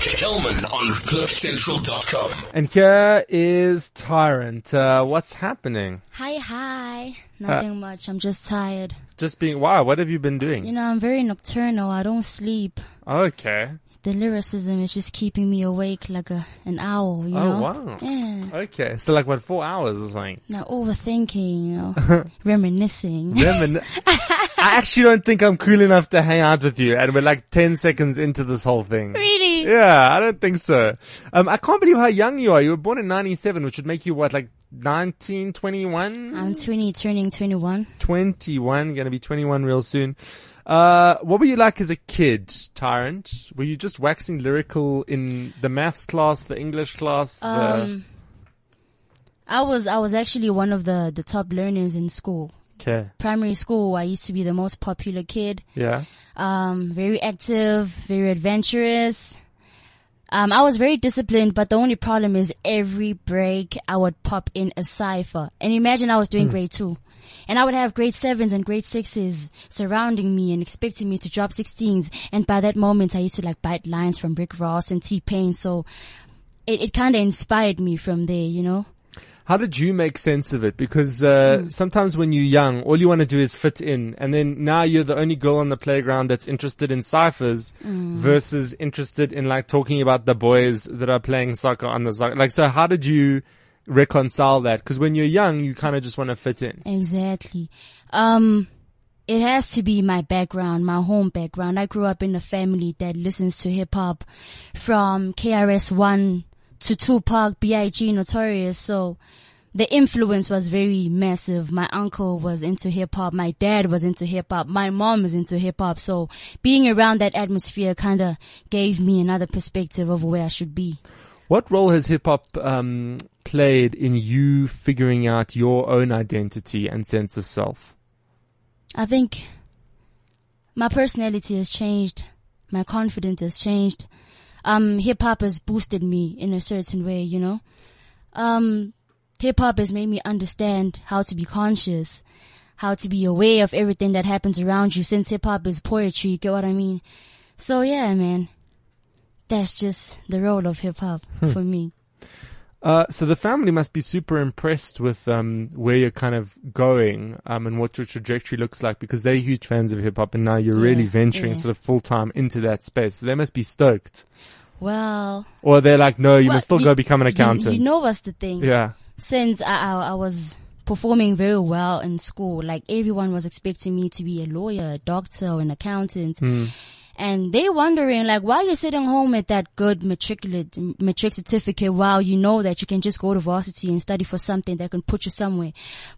Kelman on CliffCentral.com. And here is Tyrant. Uh, what's happening? Hi, hi. Nothing much. I'm just tired. Just being, wow, what have you been doing? You know, I'm very nocturnal. I don't sleep. Okay. The lyricism is just keeping me awake like a an owl, you know. Oh, know? wow. Yeah. Okay. So like what, four hours or something? Now overthinking, you know, reminiscing. Remin- I actually don't think I'm cool enough to hang out with you and we're like 10 seconds into this whole thing. Really? Yeah, I don't think so. Um, I can't believe how young you are. You were born in 97, which would make you what, like 19, 21? I'm 20, turning 21. 21, gonna be 21 real soon. Uh, what were you like as a kid, Tyrant? Were you just waxing lyrical in the maths class, the English class, the, Um, I was, I was actually one of the, the top learners in school. okay, Primary school, I used to be the most popular kid. yeah, um, very active, very adventurous. Um, I was very disciplined, but the only problem is every break I would pop in a cipher. And imagine I was doing grade two. And I would have grade sevens and grade sixes surrounding me and expecting me to drop 16s. And by that moment, I used to like bite lines from Rick Ross and T-Pain. So it, it kind of inspired me from there, you know? How did you make sense of it? Because uh, Hmm. sometimes when you're young, all you want to do is fit in, and then now you're the only girl on the playground that's interested in ciphers Hmm. versus interested in like talking about the boys that are playing soccer on the soccer. Like, so how did you reconcile that? Because when you're young, you kind of just want to fit in. Exactly. Um, it has to be my background, my home background. I grew up in a family that listens to hip hop from KRS One to Tupac, B.I.G. Notorious. So the influence was very massive. My uncle was into hip hop. My dad was into hip hop. My mom was into hip hop. So being around that atmosphere kind of gave me another perspective of where I should be. What role has hip hop um, played in you figuring out your own identity and sense of self? I think my personality has changed. My confidence has changed. Um, hip hop has boosted me in a certain way, you know. Um, hip hop has made me understand how to be conscious, how to be aware of everything that happens around you since hip hop is poetry, you get what I mean? So yeah, man. That's just the role of hip hop for me. Uh, so the family must be super impressed with um, where you're kind of going um, and what your trajectory looks like because they're huge fans of hip hop and now you're really venturing yeah. sort of full time into that space. So they must be stoked. Well, Or they're like, no, you well, must still go become an accountant. You, know what's the thing? yeah. since I, I, I was performing very well in school, like everyone was expecting me to be a lawyer, a doctor, or an accountant. Hmm. And they wondering like, why are you sitting home at that good matriculate, matric certificate while you know that you can just go to varsity and study for something that can put you somewhere.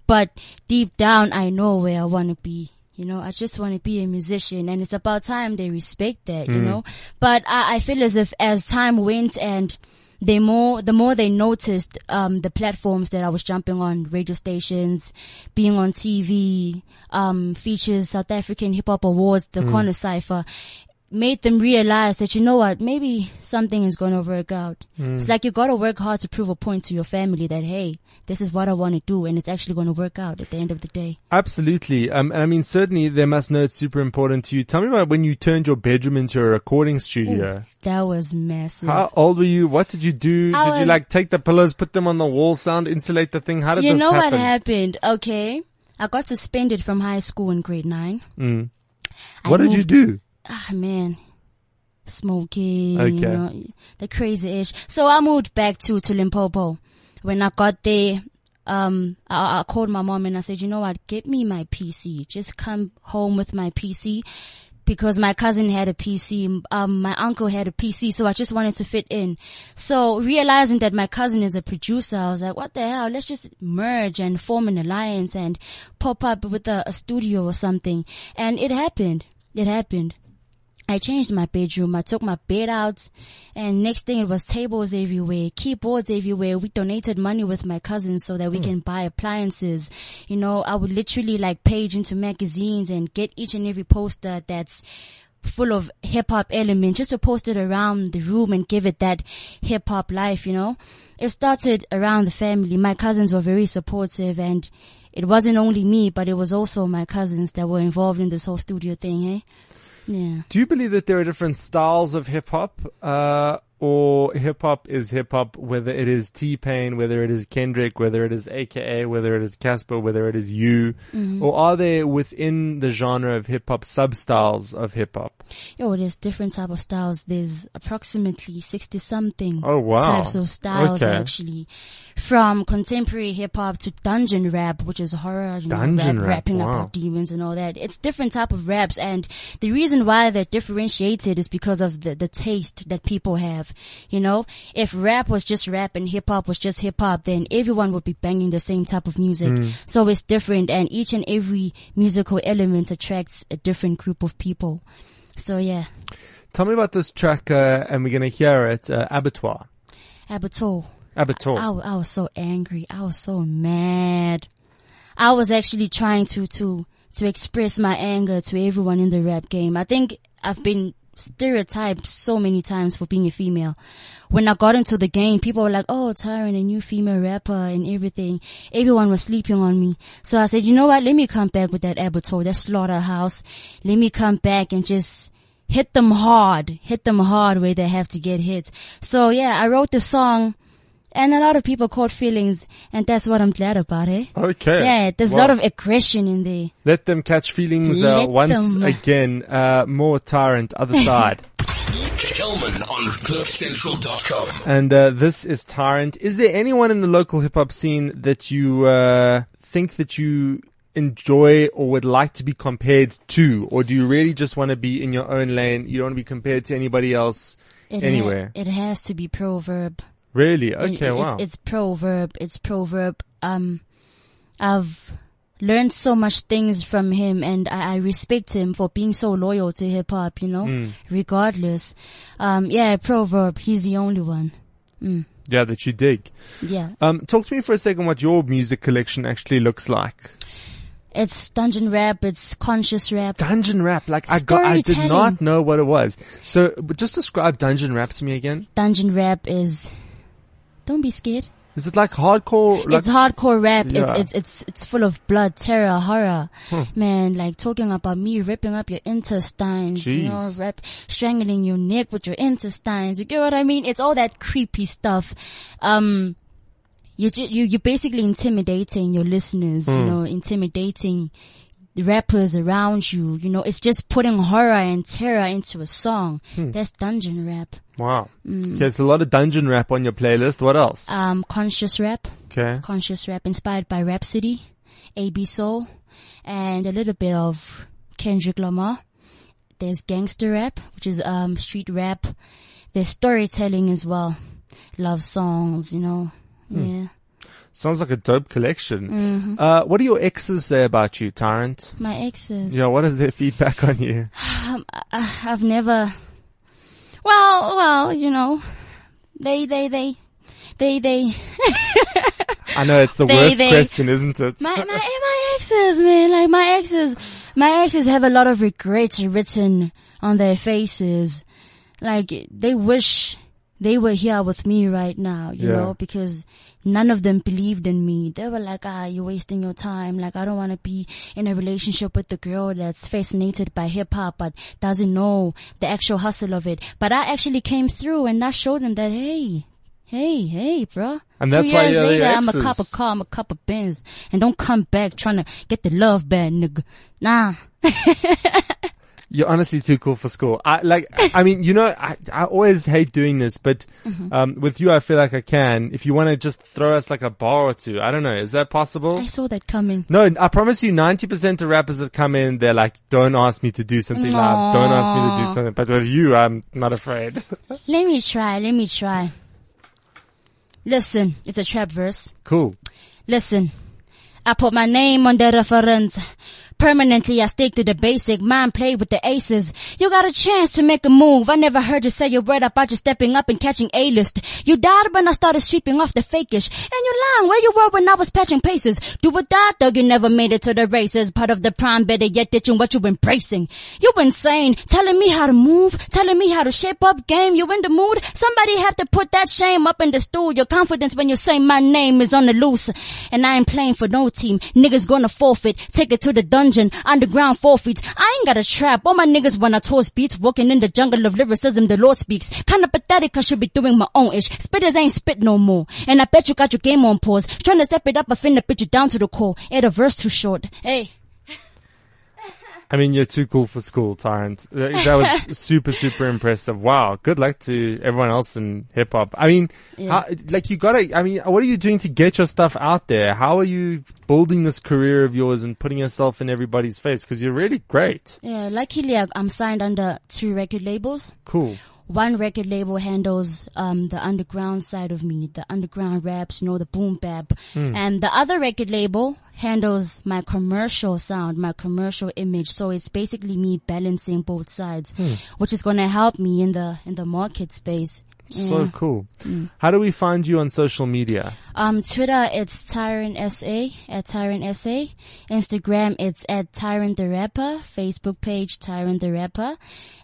But deep down, I know where I want to be. You know, I just want to be a musician and it's about time they respect that, you know. But I, I feel as if as time went and they more the more they noticed um the platforms that I was jumping on radio stations, being on TV, um features South African Hip Hop Awards, the Corner Cipher, made them realize that you know what, maybe something is going to work out. It's like you got to work hard to prove a point to your family that hey, this is what I want to do, and it's actually going to work out at the end of the day. Absolutely. Um, and I mean, certainly they must know it's super important to you. Tell me about when you turned your bedroom into a recording studio. That was massive. How old were you? What did you do? I did you like take the pillows, put them on the wall, sound insulate the thing? How did you this know happen? what happened? Okay, I got suspended from high school in grade nine. Mm. What did you do? Ah man, smoking, Okay. you know, the crazy ish. So I moved back to, to Limpopo. When I got there, um, I, I called my mom and I said, you know what, get me my PC. Just come home with my PC. Because my cousin had a PC, um, my uncle had a PC, so I just wanted to fit in. So realizing that my cousin is a producer, I was like, what the hell? Let's just merge and form an alliance and pop up with a, a studio or something. And it happened. It happened. I changed my bedroom. I took my bed out and next thing it was tables everywhere, keyboards everywhere. We donated money with my cousins so that we can buy appliances. You know, I would literally like page into magazines and get each and every poster that's full of hip hop elements just to post it around the room and give it that hip hop life, you know. It started around the family. My cousins were very supportive and it wasn't only me, but it was also my cousins that were involved in this whole studio thing, eh? Yeah. Do you believe that there are different styles of hip hop? Uh, or hip hop is hip hop, whether it is T Pain, whether it is Kendrick, whether it is AKA, whether it is Cassper, whether it is you, Mm-hmm. or are there within the genre of hip hop sub styles of hip hop? Yo, there's different type of styles. There's approximately 60 something Oh, wow. types of styles Okay. actually. From contemporary hip hop to dungeon rap, which is horror, you Dungeon know, rap, rapping wow. about demons and all that. It's different type of raps and the reason why they're differentiated is because of the, the taste that people have. You know, if rap was just rap and hip hop was just hip hop, then everyone would be banging the same type of music. Hmm. So it's different and each and every musical element attracts a different group of people. So yeah, Tell me about this track, uh, and we're gonna hear it, uh, Abattoir. Abattoir. Abattoir. I, I was so angry. I was so mad. I was actually trying to, to, to express my anger to everyone in the rap game. I think I've been stereotyped so many times for being a female. When I got into the game, people were like, oh, Tyrant, a new female rapper and everything. Everyone was sleeping on me. So I said, you know what? Let me come back with that Abattoir, that slaughterhouse. Let me come back and just hit them hard, hit them hard where they have to get hit. So yeah, I wrote the song and a lot of people caught feelings and that's what I'm glad about, eh? Okay. Yeah, there's a Well, lot of aggression in there. Let them catch feelings uh, once them. again. Uh, more Tyrant, other side. Kelman on CliffCentral.com. and uh, this is Tyrant. Is there anyone in the local hip hop scene that you uh, think that you enjoy or would like to be compared to, or do you really just want to be in your own lane? You don't want to be compared to anybody else It ha- anywhere. it has to be proverb. Really? Okay. it's, wow. It's proverb. It's proverb. Um, I've learned so much things from him and I, I respect him for being so loyal to hip hop, you know, Hmm. regardless. Um, yeah, proverb. He's the only one. yeah, that you dig. Yeah. Um, talk to me for a second what your music collection actually looks like. It's dungeon rap. It's conscious rap. Dungeon rap, like I got, I did not know what it was. So, but just describe dungeon rap to me again. Dungeon rap is, don't be scared. Is it like hardcore? Like, it's hardcore rap. It's Yeah. it's it's it's full of blood, terror, horror. Man, like talking about me ripping up your intestines, you know, Jeez. rap strangling your neck with your intestines. You get what I mean? It's all that creepy stuff. Um you, you, you're basically intimidating your listeners, Hmm. you know, intimidating the rappers around you, you know, it's just putting horror and terror into a song. Hmm. That's dungeon rap. wow. Mm. Okay, so a lot of dungeon rap on your playlist. What else? Um conscious rap. Okay. conscious rap inspired by Rapsody, AB Soul, and a little bit of Kendrick Lamar. There's gangster rap, which is um street rap. There's storytelling as well, love songs, you know. Yeah, Sounds like a dope collection. Mm-hmm. Uh, what do your exes say about you, Tyrant? my exes. Yeah, what is their feedback on you? Um, I've never. Well, well, you know, they, they, they, they, they. I know it's the They- worst they- question, isn't it? my my my exes, man, like my exes, my exes have a lot of regrets written on their faces. Like they wish they were here with me right now, you Yeah. know, because none of them believed in me. They were like, ah, you're wasting your time. Like I don't want to be in a relationship with the girl that's fascinated by hip hop but doesn't know the actual hustle of it. But I actually came through and I showed them that, hey, hey, hey, bruh. And Two that's why years you're later, I'm a cop of car, I'm a cop of Benz, and don't come back trying to get the love back, nigga. Nah. You're honestly too cool for school. I like. I mean, you know, I I always hate doing this, but Mm-hmm. um, with you, I feel like I can. If you want to just throw us like a bar or two, I don't know. Is that possible? I saw that coming. No, I promise you, 90% of rappers that come in, they're like, don't ask me to do something live. Don't ask me to do something. But with you, I'm not afraid. Let me try, let me try. Listen, it's a trap verse. cool. Listen, I put my name on the reference. Permanently, I stick to the basic. Mind play with the aces. You got a chance to make a move. I never heard you say a word about you stepping up and catching A-list. You died when I started sweeping off the fakish. And you lying where you were when I was patching paces. Do or die, though you never made it to the races. Part of the prime, better yet ditching what you been embracing. You insane. Telling me how to move. Telling me how to shape up game. You in the mood? Somebody have to put that shame up in the stool. Your confidence when you say my name is on the loose. And I ain't playing for no team. Niggas gonna forfeit. Take it to the dungeon dungeon, underground four feet. I ain't got a trap. All my niggas wanna toss beats, walking in the jungle of lyricism the Lord speaks. Kinda pathetic, I should be doing my own ish. Spitters ain't spit no more. And I bet you got your game on pause. Trying to step it up, I finna pitch you down to the core. Add a verse too short. Hey. I mean, you're too cool for school, Tyrant. That was super, super impressive. Wow. Good luck to everyone else in hip hop. I mean, Yeah. how, like you gotta, I mean, what are you doing to get your stuff out there? How are you building this career of yours and putting yourself in everybody's face? Cause you're really great. Yeah, luckily I'm signed under two record labels. Cool. One record label handles um, the underground side of me, the underground raps, you know, the boom bap, and the other record label handles my commercial sound, my commercial image. So it's basically me balancing both sides, which is going to help me in the in the market space. So Yeah. cool. How do we find you on social media? Um, Twitter, it's Tyrant SA, at Tyrant SA. Instagram, it's at Tyrant the Rapper. Facebook page, Tyrant the Rapper.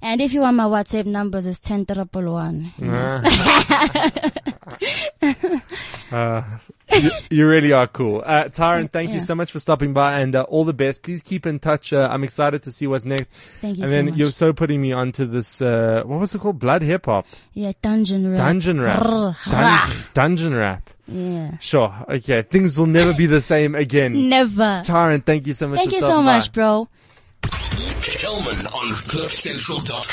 And if you want my WhatsApp numbers, it's 10 triple one. Uh, you, you really are cool. Uh, Tyrant, thank you so much for stopping by and uh, all the best. Please keep in touch. Uh, I'm excited to see what's next. Thank you so much. and so then much. you're so putting me onto this, uh, what was it called? Blood hip hop. Yeah, dungeon rap. Dungeon rap. Dungeon, dungeon rap. Yeah. Sure. Okay. Things will never be the same again. Never. Tyrant, thank you so much Thank for you so much, by. bro. Kelman on CliffCentral.com.